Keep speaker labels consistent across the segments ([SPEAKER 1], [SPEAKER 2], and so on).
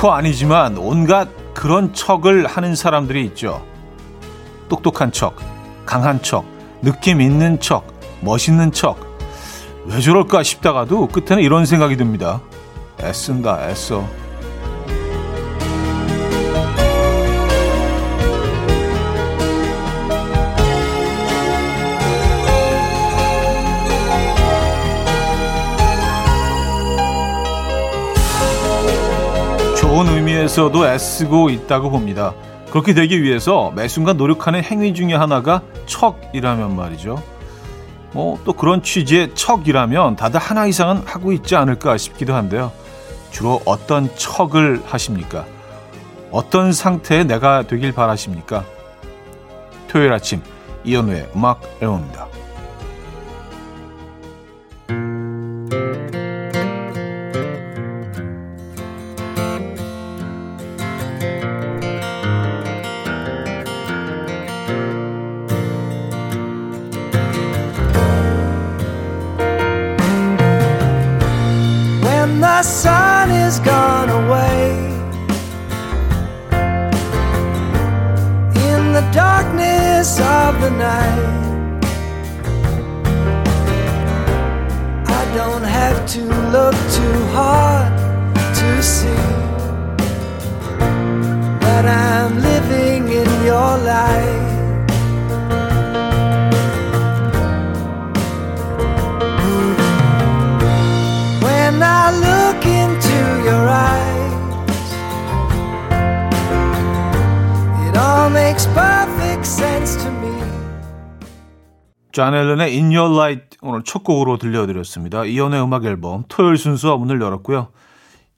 [SPEAKER 1] 별거 아니지만 온갖 그런 척을 하는 사람들이 있죠. 똑똑한 척, 강한 척, 느낌 있는 척, 멋있는 척. 왜 저럴까 싶다가도 끝에는 이런 생각이 듭니다. 애쓴다, 애써. 의미에서도 애쓰고 있다고 봅니다. 그렇게 되기 위해서 매 순간 노력하는 행위 중에 하나가 척이라면 말이죠. 뭐 또 그런 취지의 척이라면 다들 하나 이상은 하고 있지 않을까 싶기도 한데요. 주로 어떤 척을 하십니까? 어떤 상태의 내가 되길 바라십니까? 토요일 아침 이연우의 음악 앨범입니다. 존 앨런의 In Your Light 오늘 첫 곡으로 들려드렸습니다. 이현우의 음악 앨범 토요일 순서 문을 열었고요.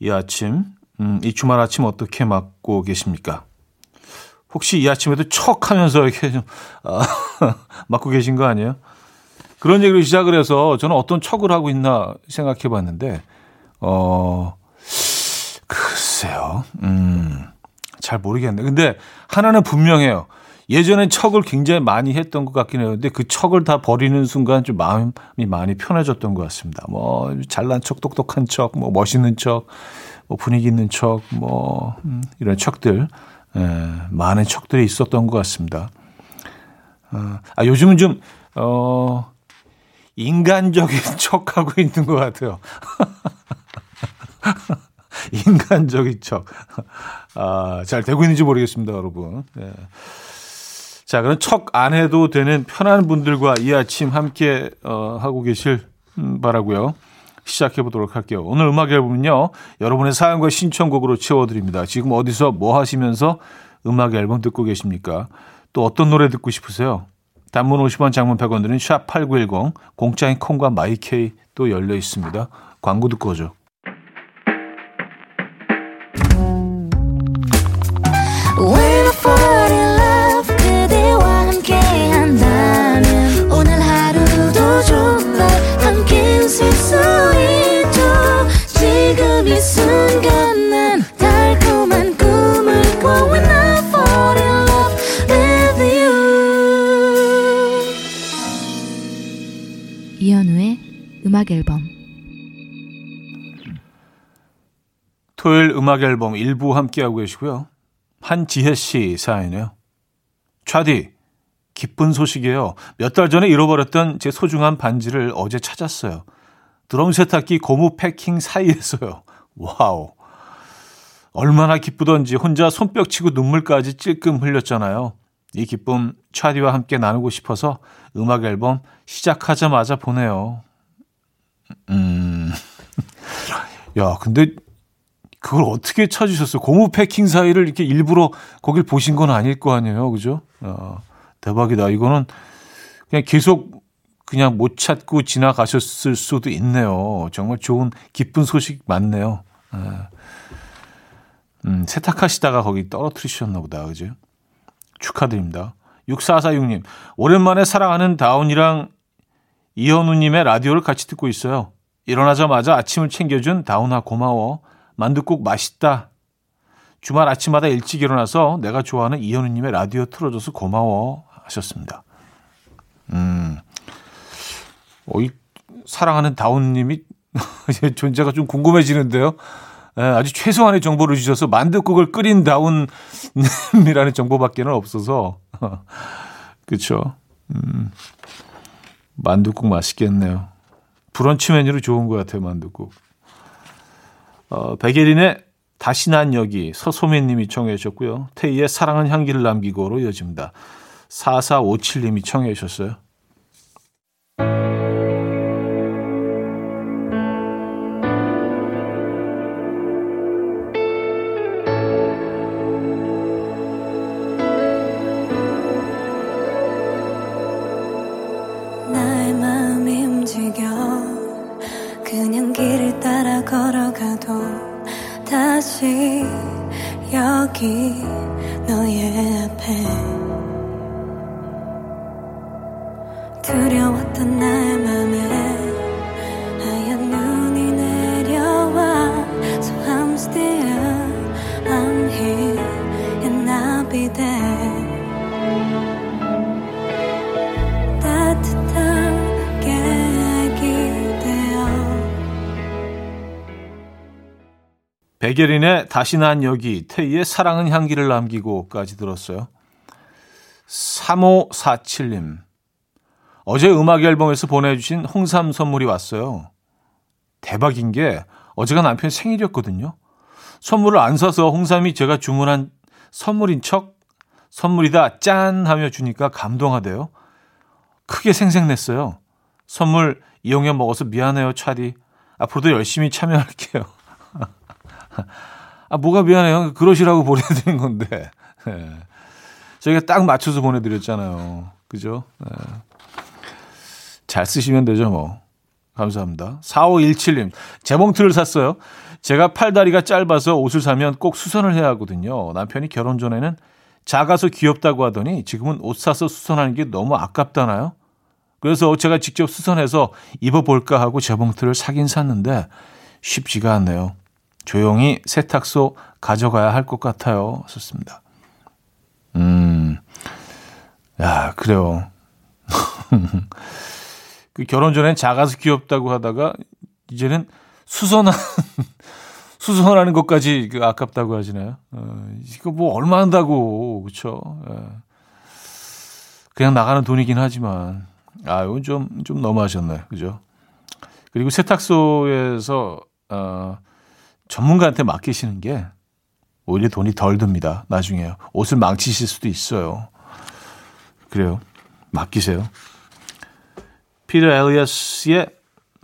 [SPEAKER 1] 이 아침, 음, 이 주말 아침 어떻게 맞고 계십니까? 혹시 이 아침에도 척 하면서 이렇게 좀, 아, 맞고 계신 거 아니에요? 그런 얘기를 시작을 해서 저는 어떤 척을 하고 있나 생각해 봤는데, 어, 글쎄요. 음, 잘 모르겠네. 근데 하나는 분명해요. 예전엔 척을 굉장히 많이 했던 것 같긴 해요. 근데 그 척을 다 버리는 순간 좀 마음이 많이 편해졌던 것 같습니다. 뭐, 잘난 척, 똑똑한 척, 뭐, 멋있는 척, 뭐, 분위기 있는 척, 뭐, 음, 이런 척들, 에, 많은 척들이 있었던 것 같습니다. 어, 아, 요즘은 좀, 어, 인간적인 척하고 있는 것 같아요. 인간적인 척. 아, 잘 되고 있는지 모르겠습니다, 여러분. 네. 자, 그럼 척 안 해도 되는 편한 분들과 이 아침 함께 어, 하고 계실 음, 바라고요. 시작해 보도록 할게요. 오늘 음악 앨범은요. 여러분의 사연과 신청곡으로 채워 드립니다. 지금 어디서 뭐 하시면서 음악 앨범 듣고 계십니까? 또 어떤 노래 듣고 싶으세요? 단문 50원, 장문 100원 드는 샵8910 공짜인 콩과 마이케이 또 열려 있습니다. 광고 듣고 오죠.
[SPEAKER 2] 순간 난 달콤한 꿈을 꿔 When I fall in love with you 이현우의 음악 앨범
[SPEAKER 1] 토요일 음악 앨범 일부 함께하고 계시고요. 한지혜 씨 사연이에요. 차디, 기쁜 소식이에요. 몇 달 전에 잃어버렸던 제 소중한 반지를 어제 찾았어요. 드럼 세탁기 고무 패킹 사이에서요. 와우. 얼마나 기쁘던지 혼자 손뼉 치고 눈물까지 찔끔 흘렸잖아요. 이 기쁨 차디와 함께 나누고 싶어서 음악 앨범 시작하자마자 보내요. 음. 야, 근데 그걸 어떻게 찾으셨어요? 고무 패킹 사이를 이렇게 일부러 거길 보신 건 아닐 거 아니에요. 그죠? 야, 대박이다. 이거는 그냥 계속 그냥 못 찾고 지나가셨을 수도 있네요. 정말 좋은 기쁜 소식 맞네요. 예. 음, 세탁하시다가 거기 떨어뜨리셨나 보다. 그죠? 축하드립니다. 6446님, 오랜만에 사랑하는 다운이랑 이현우님의 라디오를 같이 듣고 있어요. 일어나자마자 아침을 챙겨준 다운아 고마워. 만두국 맛있다. 주말 아침마다 일찍 일어나서 내가 좋아하는 이현우님의 라디오 틀어줘서 고마워 하셨습니다. 음, 어, 이 사랑하는 다운님이 존재가 좀 궁금해지는데요. 예, 아주 최소한의 정보를 주셔서 만둣국을 끓인 다운이라는 정보밖에는 없어서 그렇죠. 음, 만둣국 맛있겠네요. 브런치 메뉴로 좋은 것 같아요, 만둣국. 어, 백예린의 다시 난 여기 서소민 님이 청해 주셨고요. 태희의 사랑은 향기를 남기고로 이어집니다. 4457님이 청해 주셨어요. 백예린의 다시 난 여기, 태희의 사랑은 향기를 남기고까지 들었어요. 3547님. 어제 음악 앨범에서 보내주신 홍삼 선물이 왔어요. 대박인 게 어제가 남편 생일이었거든요. 선물을 안 사서 홍삼이 제가 주문한 선물인 척 선물이다 짠 하며 주니까 감동하대요. 크게 생색냈어요. 선물 이용해 먹어서 미안해요, 차디. 앞으로도 열심히 참여할게요. 아, 뭐가 미안해요. 그러시라고 보내드린 건데. 예. 저희가 딱 맞춰서 보내드렸잖아요. 그죠? 예. 잘 쓰시면 되죠, 뭐. 감사합니다. 4517님, 재봉틀을 샀어요. 제가 팔다리가 짧아서 옷을 사면 꼭 수선을 해야 하거든요. 남편이 결혼 전에는 작아서 귀엽다고 하더니 지금은 옷 사서 수선하는 게 너무 아깝다나요? 그래서 제가 직접 수선해서 입어볼까 하고 재봉틀을 사긴 샀는데 쉽지가 않네요. 조용히 세탁소 가져가야 할 것 같아요. 썼습니다. 음, 야, 그래요. 그 결혼 전엔 작아서 귀엽다고 하다가 이제는 수선한 수선하는 것까지 그 아깝다고 하시나요? 어, 이거 뭐 얼마 한다고 그렇죠? 예. 그냥 나가는 돈이긴 하지만 아 이건 좀좀 좀 너무하셨네, 그죠? 그리고 세탁소에서 어, 전문가한테 맡기시는 게 오히려 돈이 덜 듭니다. 나중에 옷을 망치실 수도 있어요. 그래요. 맡기세요. 피터 엘리어스의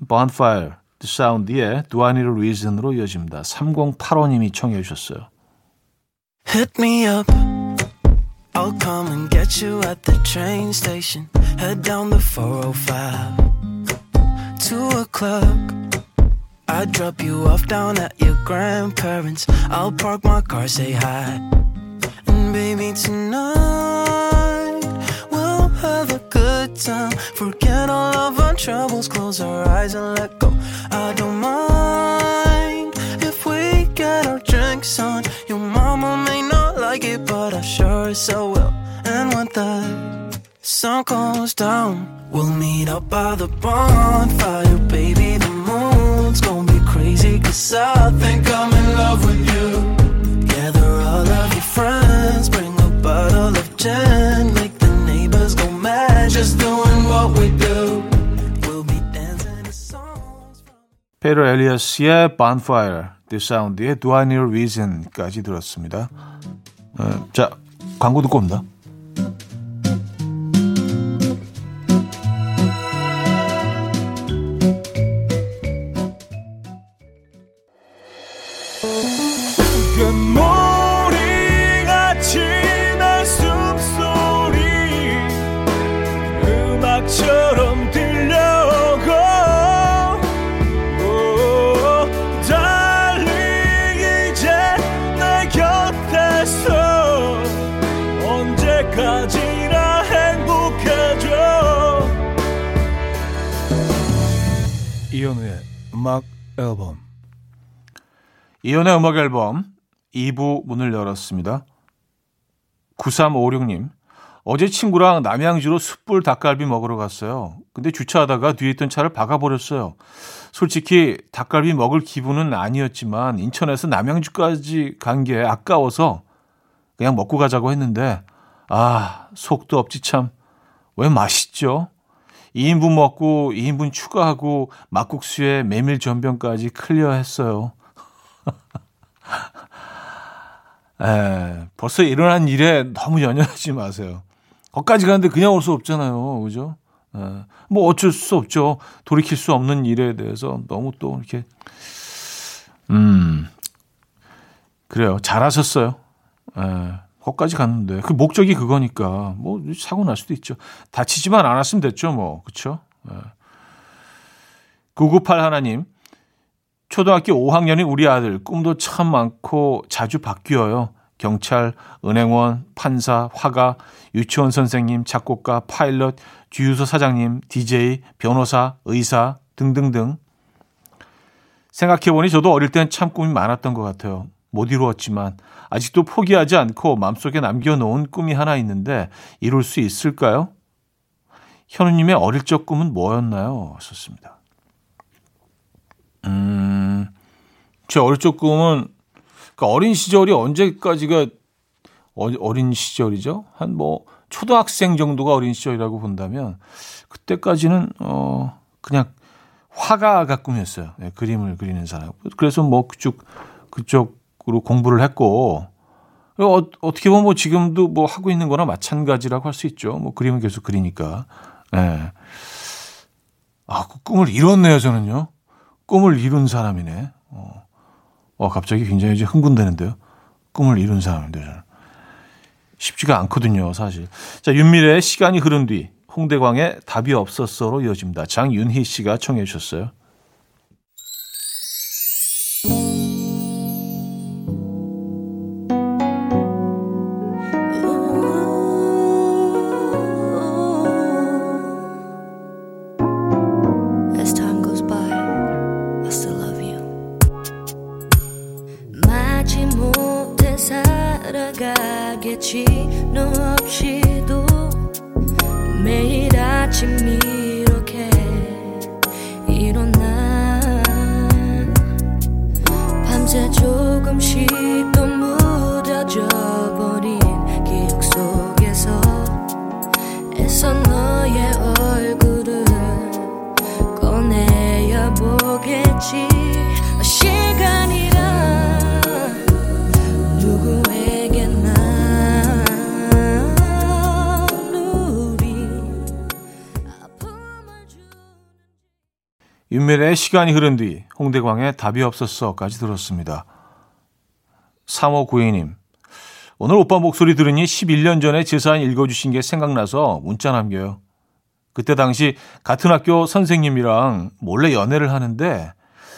[SPEAKER 1] Bonfire, The Sound의 a Reason으로 이어집니다. 3085님이 청해 주셨어요.
[SPEAKER 3] Hit me up. I'll come and get you at the train station. Head down the 405. Two o'clock. I drop you off down at your grandparents. I'll park my car, say hi. And baby, tonight we'll have a good time. Forget all of our troubles, close our eyes and let go. I don't mind if we get our drinks on. Your mama may not like it, but I sure so will. And when the sun goes down, we'll meet up by the bonfire, baby. The cause I think I'm in love with you. Gather all of your friends, bring a bottle of gin, make the neighbors go mad, just doing what we do. We'll be dancing to songs from
[SPEAKER 1] 페로 엘리어스의 Bonfire, The Sound의 Do I Need a Reason까지 들었습니다. 어, 자, 광고 듣고 옵니다. 이현우의 음악 앨범 이현우의 음악 앨범 2부 문을 열었습니다. 9356님 어제 친구랑 남양주로 숯불 닭갈비 먹으러 갔어요. 근데 주차하다가 뒤에 있던 차를 박아버렸어요. 솔직히 닭갈비 먹을 기분은 아니었지만 인천에서 남양주까지 간 게 아까워서 그냥 먹고 가자고 했는데 아 속도 없지 참. 왜 맛있죠? 2인분 먹고 2인분 추가하고 막국수에 메밀 전병까지 클리어했어요. 에, 벌써 일어난 일에 너무 연연하지 마세요. 거기까지 가는데 그냥 올 수 없잖아요. 그죠? 에, 뭐 어쩔 수 없죠. 돌이킬 수 없는 일에 대해서 너무 또 이렇게, 음, 그래요. 잘하셨어요. 에, 거기까지 갔는데. 그 목적이 그거니까. 뭐, 사고 날 수도 있죠. 다치지만 않았으면 됐죠, 뭐. 그쵸? 에. 998 하나님. 초등학교 5학년인 우리 아들 꿈도 참 많고 자주 바뀌어요. 경찰, 은행원, 판사, 화가, 유치원 선생님, 작곡가, 파일럿, 주유소 사장님, DJ, 변호사, 의사 등등등. 생각해보니 저도 어릴 땐 참 꿈이 많았던 것 같아요. 못 이루었지만 아직도 포기하지 않고 마음속에 남겨놓은 꿈이 하나 있는데 이룰 수 있을까요? 현우님의 어릴 적 꿈은 뭐였나요? 썼습니다. 음, 제 어릴 적 꿈은 그 어린 시절이 언제까지가 어, 린 시절이죠? 한 뭐 초등학생 정도가 어린 시절이라고 본다면 그때까지는 어 그냥 화가가 꿈이었어요. 네, 그림을 그리는 사람. 그래서 뭐 그쪽 그쪽 으로 공부를 했고 어, 어떻게 보면 뭐 지금도 뭐 하고 있는 거나 마찬가지라고 할 수 있죠. 뭐 그림을 계속 그리니까. 예. 네. 아, 그 꿈을 이뤘네요, 저는요. 꿈을 이룬 사람이네. 어, 어 갑자기 굉장히 이제 흥분되는데요. 꿈을 이룬 사람인데 저는. 쉽지가 않거든요, 사실. 자, 윤미래의 시간이 흐른 뒤 홍대광의 답이 없었어로 이어집니다. 장윤희 씨가 청해 주셨어요. 윤미래의 시간이 흐른 뒤 홍대광의 답이 없었어까지 들었습니다. 3592님. 오늘 오빠 목소리 들으니 11년 전에 제 사연 읽어주신 게 생각나서 문자 남겨요. 그때 당시 같은 학교 선생님이랑 몰래 연애를 하는데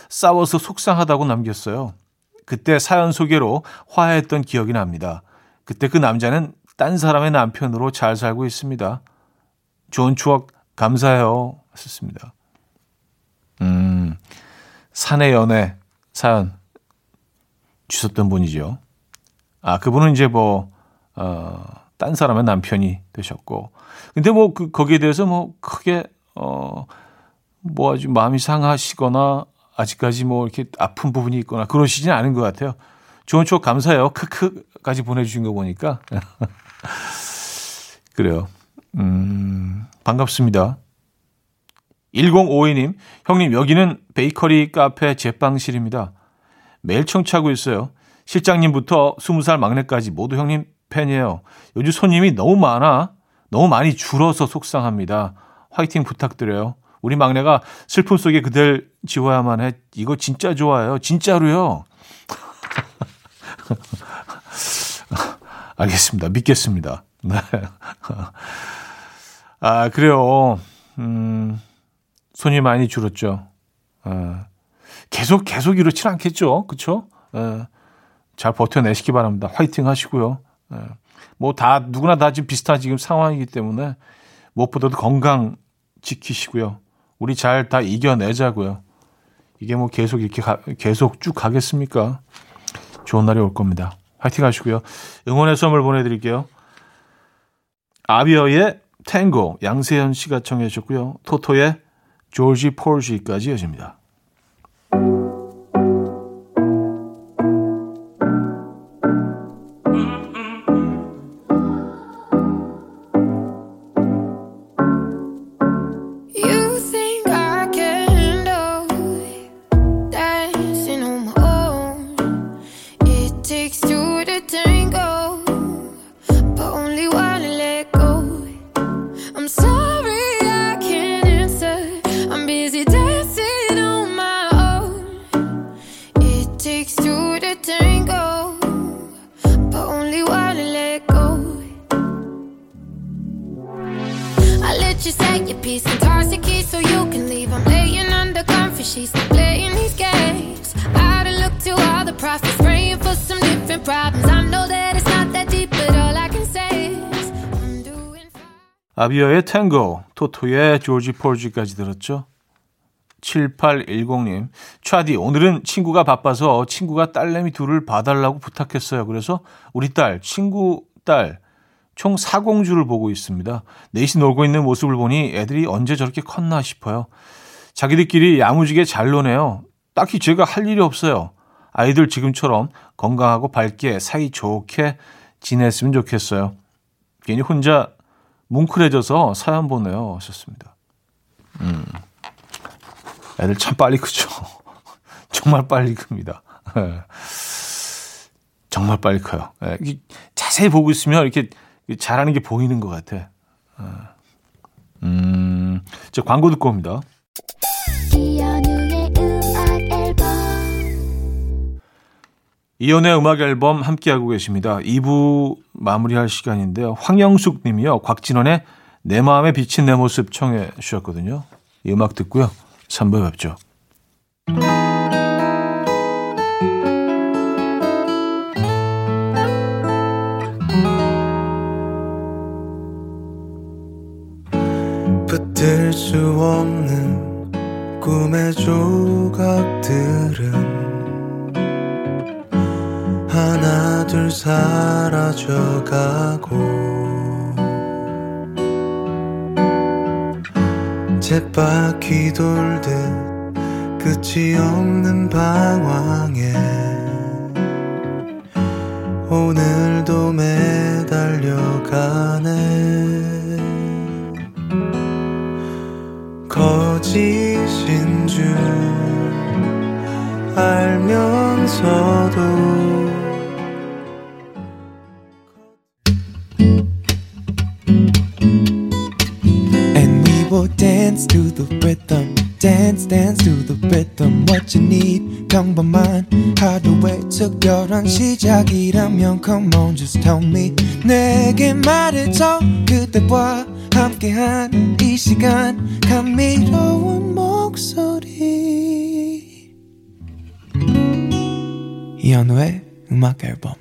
[SPEAKER 1] 싸워서 속상하다고 남겼어요. 그때 사연 소개로 화해했던 기억이 납니다. 그때 그 남자는 딴 사람의 남편으로 잘 살고 있습니다. 좋은 추억 감사해요. 하셨습니다. 음, 사내 연애 사연 주셨던 분이죠. 아, 그분은 이제 뭐, 어, 딴 사람의 남편이 되셨고. 근데 뭐, 그, 거기에 대해서 뭐, 크게, 어, 뭐 아주 마음이 상하시거나, 아직까지 뭐 이렇게 아픈 부분이 있거나 그러시진 않은 것 같아요. 좋은 추억 감사해요. 크크까지 보내주신 거 보니까. 그래요. 음, 반갑습니다. 1052님, 형님, 여기는 베이커리 카페 제빵실입니다. 매일 청취하고 있어요. 실장님부터 20살 막내까지 모두 형님 팬이에요. 요즘 손님이 너무 많아. 너무 많이 줄어서 속상합니다. 화이팅 부탁드려요. 우리 막내가 슬픔 속에 그댈 지워야만 해. 이거 진짜 좋아요. 진짜로요. 알겠습니다. 믿겠습니다. 네. 아, 그래요. 음, 손이 많이 줄었죠. 아, 계속, 계속 이렇진 않겠죠. 그쵸? 예, 잘 버텨내시기 바랍니다. 화이팅 하시고요. 예, 뭐다, 누구나 다 지금 비슷한 지금 상황이기 때문에 무엇보다도 건강 지키시고요. 우리 잘 다 이겨내자고요. 이게 뭐 계속 이렇게 가, 계속 쭉 가겠습니까? 좋은 날이 올 겁니다. 화이팅 하시고요. 응원의 선물 보내드릴게요. 아비어의 탱고 양세현 씨가 청해 주셨고요. 토토의 조지 폴시까지 이어집니다. 아비어의 탱고, 토토의 조지 폴지까지 들었죠. 7810님, 차디, 오늘은 친구가 바빠서 친구가 딸내미 둘을 봐달라고 부탁했어요. 그래서 우리 딸, 친구 딸, 총 사공주를 보고 있습니다. 넷이 놀고 있는 모습을 보니 애들이 언제 저렇게 컸나 싶어요. 자기들끼리 야무지게 잘 노네요. 딱히 제가 할 일이 없어요. 아이들 지금처럼 건강하고 밝게 사이 좋게 지냈으면 좋겠어요. 괜히 혼자 뭉클해져서 사연 보내요. 하셨습니다. 음. 애들 참 빨리 크죠. 정말 빨리 큽니다. 예. 정말 빨리 커요. 예. 자세히 보고 있으면 이렇게 잘하는 게 보이는 것 같아. 예. 음, 저 광고 듣고 옵니다. 이연의 음악 앨범 함께하고 계십니다. 2부 마무리할 시간인데요. 황영숙 님이요. 곽진원의 내 마음에 비친 내 모습 청해 주셨거든요. 이 음악 듣고요. 3부에 뵙죠.
[SPEAKER 4] 붙들 수 없는 꿈의 조각들은 하나 둘 사라져가고. 쳇바퀴 돌듯 끝이 없는 방황에. 오늘도 매달려가네. 거짓인 줄 알면서도 dance to the rhythm dance dance to the rhythm what you need 평범한 하루의 특별한 시작이라면 come on just tell me 내게 말해줘 그대와 함께한 이 시간 감미로운 목소리 이현우의 음악 앨범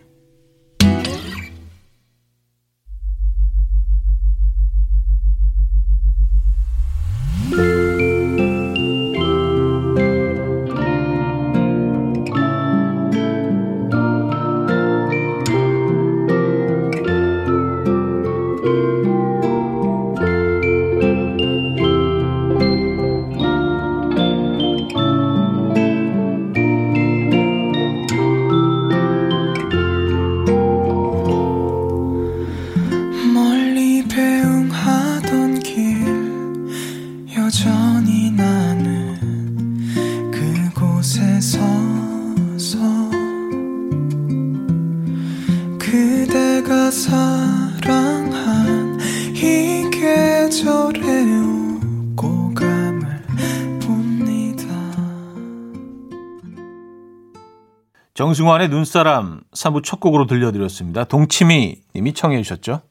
[SPEAKER 1] 정승환의 눈사람 3부 첫 곡으로 들려드렸습니다. 동치미 님이 청해 주셨죠.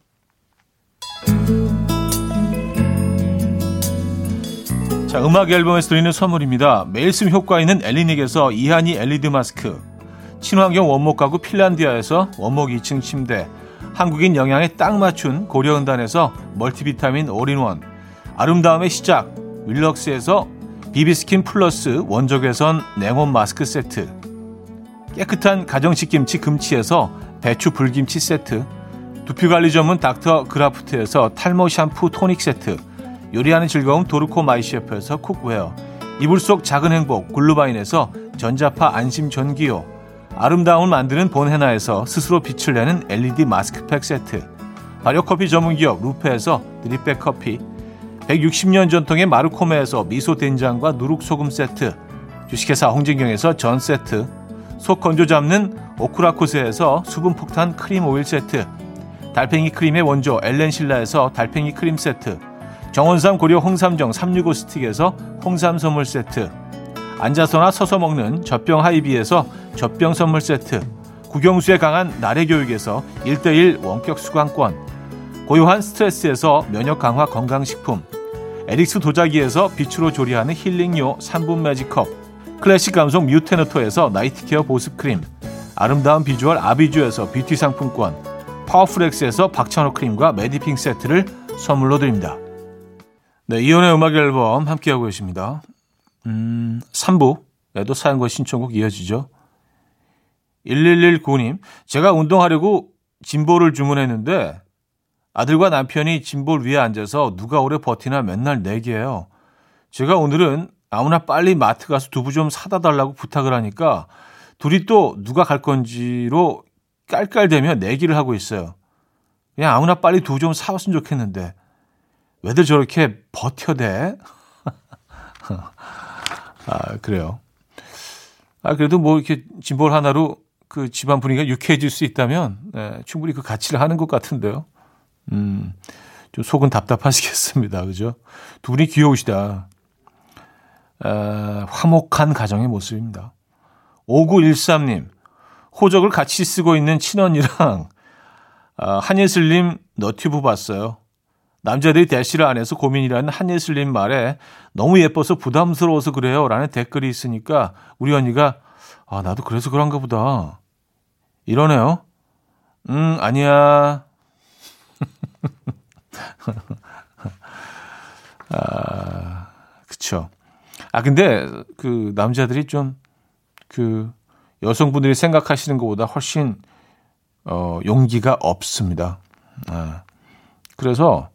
[SPEAKER 1] 자, 음악 앨범에서 드리는 선물입니다. 매일 쓴 효과 있는 엘리닉에서 이하니 LED 마스크, 친환경 원목 가구 핀란디아에서 원목 2층 침대, 한국인 영양에 딱 맞춘 고려은단에서 멀티비타민 올인원, 아름다움의 시작 윌럭스에서 비비스킨 플러스 원적외선 냉온 마스크 세트, 깨끗한 가정식 김치 금치에서 배추 불김치 세트, 두피관리 전문 닥터 그라프트에서 탈모 샴푸 토닉 세트 요리하는 즐거움 도르코 마이셰프에서 쿡웨어 이불 속 작은 행복 글루바인에서 전자파 안심 전기요 아름다움을 만드는 본헤나에서 스스로 빛을 내는 LED 마스크팩 세트 발효커피 전문기업 루페에서 드립백 커피 160년 전통의 마르코메에서 미소 된장과 누룩소금 세트 주식회사 홍진경에서 전 세트 속 건조 잡는 오크라코스에서 수분 폭탄 크림 오일 세트 달팽이 크림의 원조 엘렌실라에서 달팽이 크림 세트 정원삼 고려 홍삼정 365 스틱에서 홍삼 선물 세트 앉아서나 서서 먹는 젖병 하이비에서 젖병 선물 세트 국영수에 강한 나래 교육에서 1대1 원격 수강권 고요한 스트레스에서 면역 강화 건강식품 에릭스 도자기에서 빛으로 조리하는 힐링요 3분 매직컵 클래식 감성 뮤테너토에서 나이트케어 보습크림 아름다운 비주얼 아비주에서 뷰티 상품권 파워풀엑스에서 박찬호 크림과 메디핑 세트를 선물로 드립니다. 네, 이연의 음악 앨범 함께하고 계십니다. 음, 3부에도 사연과 신청곡 이어지죠. 1119님, 제가 운동하려고 진보를 주문했는데 아들과 남편이 짐볼 위에 앉아서 누가 오래 버티나 맨날 내기해요. 제가 오늘은 아무나 빨리 마트 가서 두부 좀 사다 달라고 부탁을 하니까 둘이 또 누가 갈 건지로 깔깔대며 내기를 하고 있어요. 그냥 아무나 빨리 두부 좀 사왔으면 좋겠는데 왜들 저렇게 버텨대? 아 그래요. 아 그래도 뭐 이렇게 짐볼 하나로 그 집안 분위기가 유쾌해질 수 있다면 네, 충분히 그 가치를 하는 것 같은데요. 음, 좀 속은 답답하시겠습니다. 그죠? 두 분이 귀여우시다. 아, 화목한 가정의 모습입니다. 5913님, 호적을 같이 쓰고 있는 친언니랑 아, 한예슬님 너튜브 봤어요. 남자들이 대시를 안 해서 고민이라는 한예슬님 말에 너무 예뻐서 부담스러워서 그래요. 라는 댓글이 있으니까 우리 언니가 아, 나도 그래서 그런가 보다. 이러네요. 음, 아니야. 아, 그쵸. 아, 근데 그 남자들이 좀 그 여성분들이 생각하시는 것보다 훨씬 어, 용기가 없습니다. 아, 그래서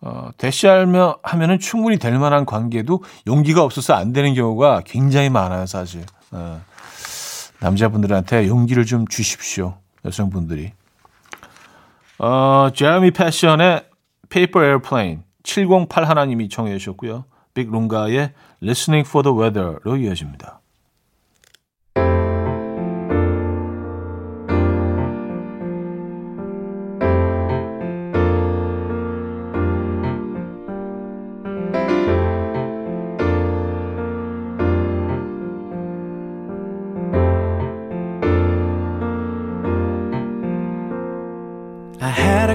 [SPEAKER 1] 어, 대시하면 하면은 충분히 될 만한 관계도 용기가 없어서 안 되는 경우가 굉장히 많아요, 사실. 어, 남자분들한테 용기를 좀 주십시오, 여성분들이. 어, 제레미 패션의 Paper Airplane 708 하나님이 청해 주셨고요. 빅 룽가의 Listening for the Weather로 이어집니다.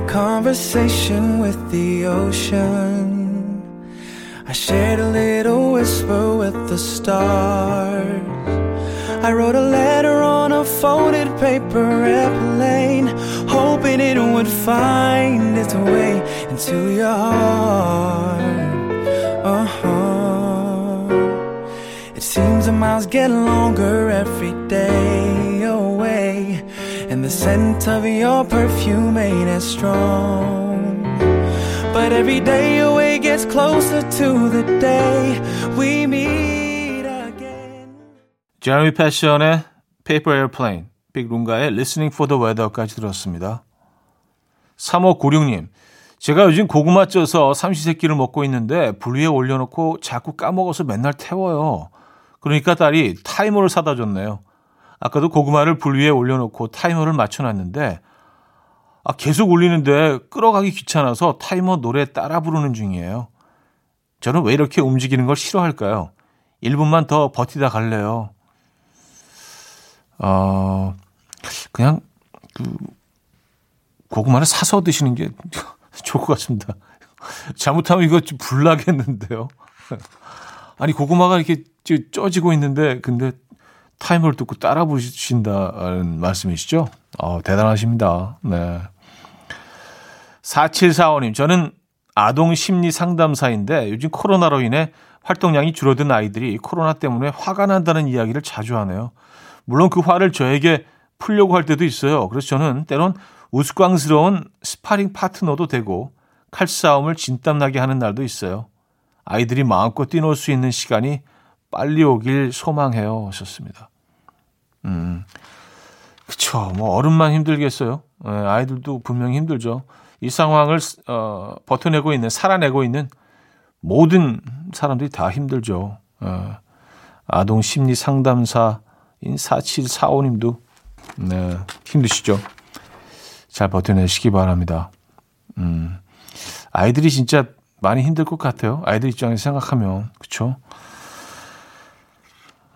[SPEAKER 4] Conversation with the ocean. I shared a little whisper with the stars. I wrote a letter on a folded paper airplane, hoping it would find its way into your heart. Uh huh. It seems the miles get longer every day away. And the scent of your perfume ain't as strong. But every day away gets closer to the day we meet again.
[SPEAKER 1] 제레미 패션의 Paper Airplane, 빅 룽가의 Listening for the Weather까지 들었습니다. 3596님, 제가 요즘 고구마 쪄서 삼시세끼를 먹고 있는데 불 위에 올려놓고 자꾸 까먹어서 맨날 태워요. 그러니까 딸이 타이머를 사다 줬네요. 아까도 고구마를 불 위에 올려놓고 타이머를 맞춰놨는데 아, 계속 울리는데 끌어가기 귀찮아서 타이머 노래 따라 부르는 중이에요. 저는 왜 이렇게 움직이는 걸 싫어할까요? 1분만 더 버티다 갈래요. 어, 그냥 그 고구마를 사서 드시는 게 좋을 것 같습니다. 잘못하면 이거 좀 불나겠는데요. 아니 고구마가 이렇게 쪄지고 있는데 근데 타이머를 듣고 따라 부르신다는 말씀이시죠? 어, 대단하십니다. 네. 4745님, 저는 아동 심리 상담사인데 요즘 코로나로 인해 활동량이 줄어든 아이들이 코로나 때문에 화가 난다는 이야기를 자주 하네요. 물론 그 화를 저에게 풀려고 할 때도 있어요. 그래서 저는 때론 우스꽝스러운 스파링 파트너도 되고 칼싸움을 진땀나게 하는 날도 있어요. 아이들이 마음껏 뛰놀 수 있는 시간이 빨리 오길 소망해요. 하셨습니다. 음, 그쵸. 뭐, 어른만 힘들겠어요. 예, 아이들도 분명히 힘들죠. 이 상황을, 어, 버텨내고 있는, 살아내고 있는 모든 사람들이 다 힘들죠. 예, 아동 심리 상담사인 4745님도, 네, 힘드시죠. 잘 버텨내시기 바랍니다. 음, 아이들이 진짜 많이 힘들 것 같아요. 아이들 입장에서 생각하면. 그쵸?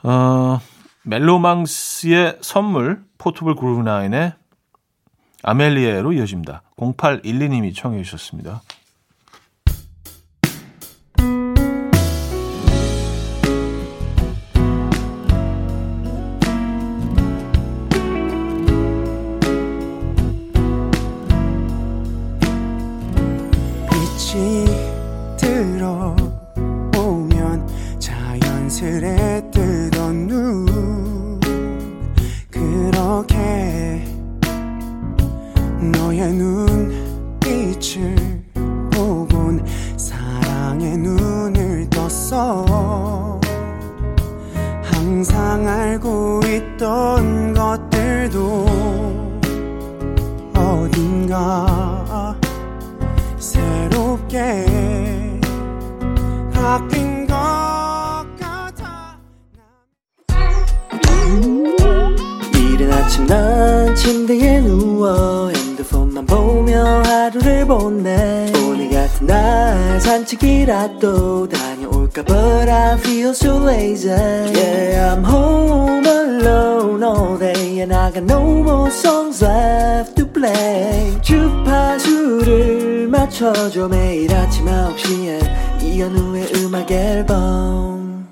[SPEAKER 1] 어, 멜로망스의 선물, 포토블 그루브나인의 아멜리에로 이어집니다. 0812님이 청해 주셨습니다.
[SPEAKER 5] 아침 9시에 이현우의 음악 앨범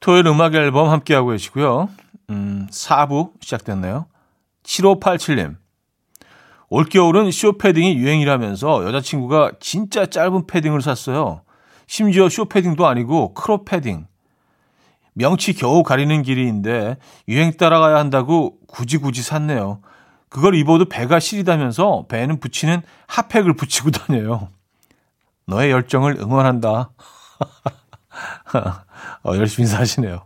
[SPEAKER 1] 토요일 음악 앨범 함께하고 계시고요. 음, 4부 시작됐네요. 7587님. 올겨울은 숏 패딩이 유행이라면서 여자친구가 진짜 짧은 패딩을 샀어요. 심지어 숏 패딩도 아니고 크롭 패딩. 명치 겨우 가리는 길이인데 유행 따라가야 한다고 굳이 굳이 샀네요. 그걸 입어도 배가 시리다면서 배에는 붙이는 핫팩을 붙이고 다녀요. 너의 열정을 응원한다. 어, 열심히 사시네요.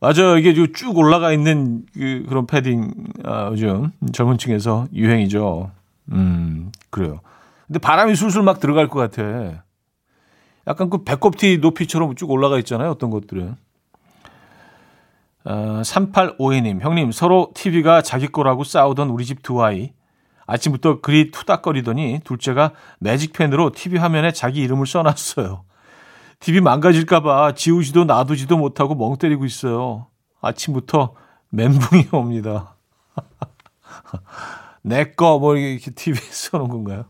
[SPEAKER 1] 맞아요. 이게 쭉 올라가 있는 그, 그런 패딩, 아, 요즘 젊은 층에서 유행이죠. 음, 그래요. 근데 바람이 술술 막 들어갈 것 같아. 약간 그 배꼽티 높이처럼 쭉 올라가 있잖아요. 어떤 것들은. 어, 3852님, 형님, 서로 TV가 자기 거라고 싸우던 우리 집 두 아이. 아침부터 그리 투닥거리더니 둘째가 매직펜으로 TV 화면에 자기 이름을 써놨어요. TV 망가질까봐 지우지도 놔두지도 못하고 멍 때리고 있어요. 아침부터 멘붕이 옵니다. 내 거, 뭐, 이렇게 TV에 써놓은 건가요?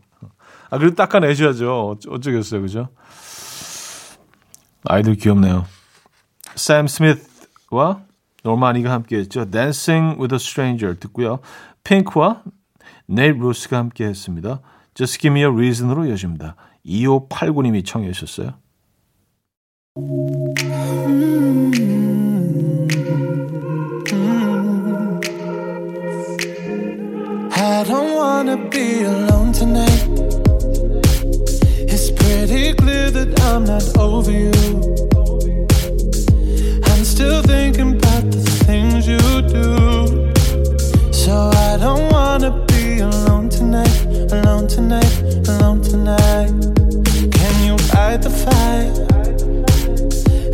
[SPEAKER 1] 아, 그래도 닦아내셔야죠. 어쩌겠어요, 그죠? 아이들 귀엽네요. 샘 스미스와 노마니가 함께 했죠. Dancing with a Stranger 듣고요. 핑크와 네일 루스가 함께 했습니다. Just Give Me a Reason으로 이어집니다. 2589님이 청해 주셨어요.
[SPEAKER 4] Alone tonight, alone tonight. Can you fight the fight?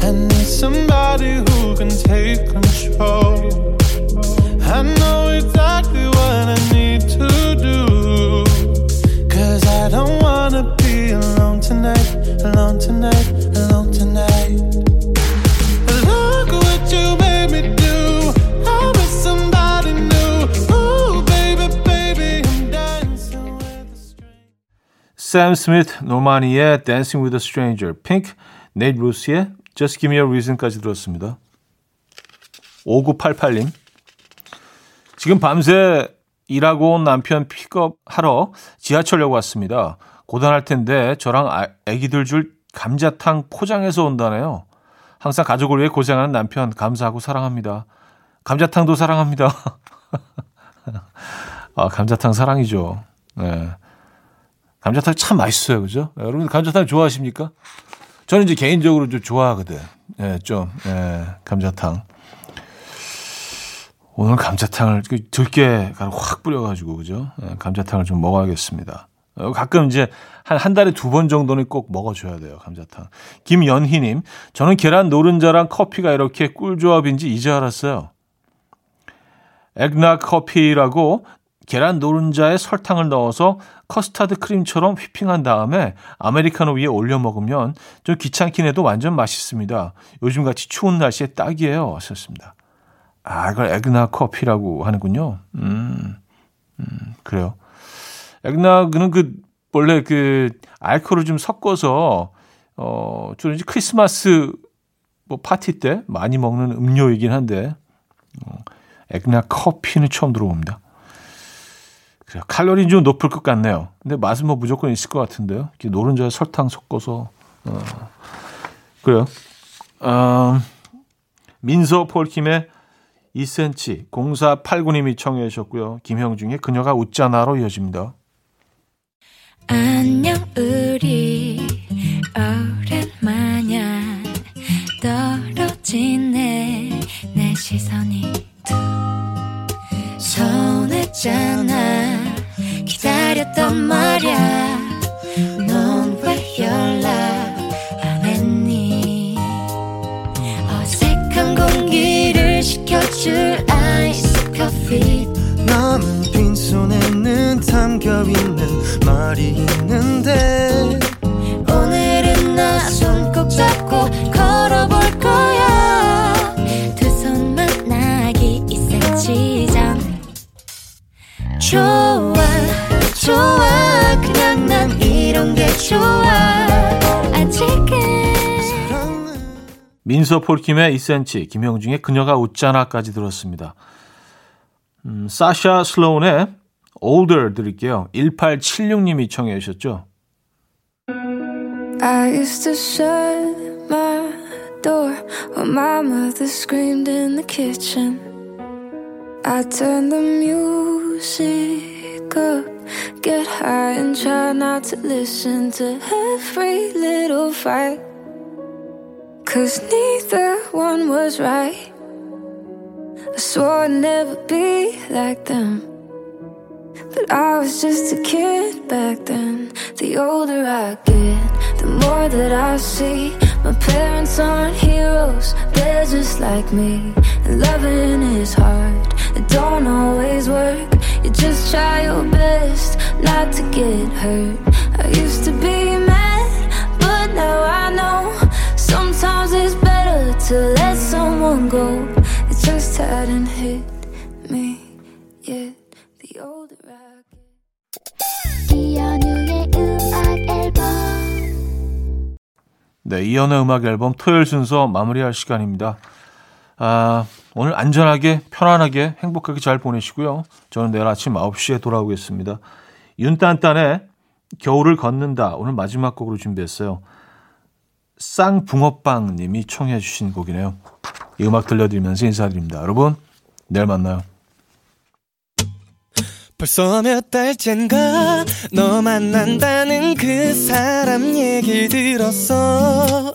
[SPEAKER 4] I need somebody who can take control. I know exactly
[SPEAKER 1] 샘 스미스, 노마니의 Dancing with a Stranger, 핑크, 네이트 루스의 Just Give Me a Reason까지 들었습니다. 5988님. 지금 밤새 일하고 온 남편 픽업하러 지하철역 왔습니다. 고단할 텐데 저랑 아, 애기들 줄 감자탕 포장해서 온다네요. 항상 가족을 위해 고생하는 남편 감사하고 사랑합니다. 감자탕도 사랑합니다. 아, 감자탕 사랑이죠. 네. 감자탕 참 맛있어요. 그죠? 네, 여러분 감자탕 좋아하십니까? 저는 이제 개인적으로 좀 좋아하거든. 예, 네, 좀, 예, 감자탕. 오늘 감자탕을 그 들깨 확 뿌려가지고, 그죠? 예, 감자탕을 좀 먹어야겠습니다. 어, 가끔 이제 한, 한 달에 두 번 정도는 꼭 먹어줘야 돼요, 감자탕. 김연희님, 저는 계란 노른자랑 커피가 이렇게 꿀조합인지 이제 알았어요. eggnog 커피라고 계란 노른자에 설탕을 넣어서 커스타드 크림처럼 휘핑한 다음에 아메리카노 위에 올려 먹으면 좀 귀찮긴 해도 완전 맛있습니다. 요즘같이 추운 날씨에 딱이에요. 하셨습니다. 아, 이걸 eggnog 커피라고 하는군요. 음, 음, 그래요. eggnog은 그, 원래 그, 알코올을 좀 섞어서, 어, 주로 이제 크리스마스 뭐 파티 때 많이 먹는 음료이긴 한데, 어, 에그낙 커피는 처음 들어봅니다. 칼로리는 좀 높을 것 같네요. 근데 맛은 뭐 무조건 있을 것 같은데요. 이렇게 노른자에 설탕 섞어서, 어, 그래요. 어, 민서 폴킴의 2cm 0489님이 청해 주셨고요. 김형중의 그녀가 웃잖아로 이어집니다.
[SPEAKER 2] 안녕 우리 오랜만이야 떨어진 내, 내 시선이 툭 서운했잖아 기다렸단 말야. 넌 왜 연락 안 했니? 어색한 공기를 식혀줄 아이스 커피.
[SPEAKER 4] 나는 빈손에는 담겨있는 말이 있는데
[SPEAKER 2] 오늘은 나손 좋아 그냥 난 이런 게 좋아 아직은
[SPEAKER 1] 민서 폴킴의 2cm, 김형중의 그녀가 웃잖아까지 들었습니다. 음, 사샤 슬로운의 Older 드릴게요. 1876님이 청해 주셨죠.
[SPEAKER 2] I used to shut my door when my mother screamed in the kitchen. I turned the music up, high and try not to listen to every little fight. Cause neither one was right. I swore I'd never be like them. But I was just a kid back then. The older I get, the more that I see. My parents aren't heroes, they're just like me. And loving is hard, it don't always work. You just try your best not to get hurt. I used to be mad, but now I know. Sometimes it's better to let someone go. It just hadn't hit me yet. The older I get. 이현우의 음악 앨범
[SPEAKER 1] 네, 이연의 음악 앨범 토요일 순서 마무리할 시간입니다. 아, 오늘 안전하게, 편안하게, 행복하게 잘 보내시고요. 저는 내일 아침 9시에 돌아오겠습니다. 윤딴딴의 겨울을 걷는다. 오늘 마지막 곡으로 준비했어요. 쌍붕어빵 님이 청해 주신 곡이네요. 이 음악 들려드리면서 인사드립니다. 여러분, 내일 만나요.
[SPEAKER 6] 벌써 몇 달째인가? 너 만난다는 그 사람 얘길 들었어.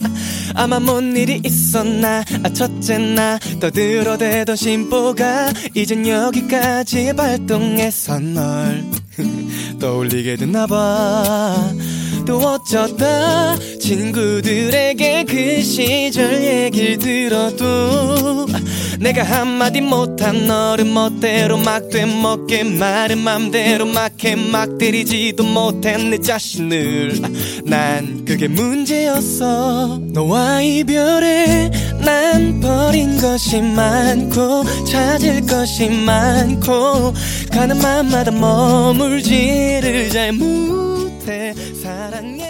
[SPEAKER 6] 아마 뭔 일이 있었나? 아 첫째 나 떠들어대던 심보가 이젠 여기까지 발동해서 널 떠올리게 됐나봐 또 어쩌다 친구들에게 그 시절 얘길 들어도 내가 한마디 못한 너를 멋대로 막 되먹게 말은 맘대로 막해 막 때리지도 못한 내 자신을. 난 그게 문제였어. 너와 이별에 난 버린 것이 많고 찾을 것이 많고 가는 맘마다 머물지를 잘 좋아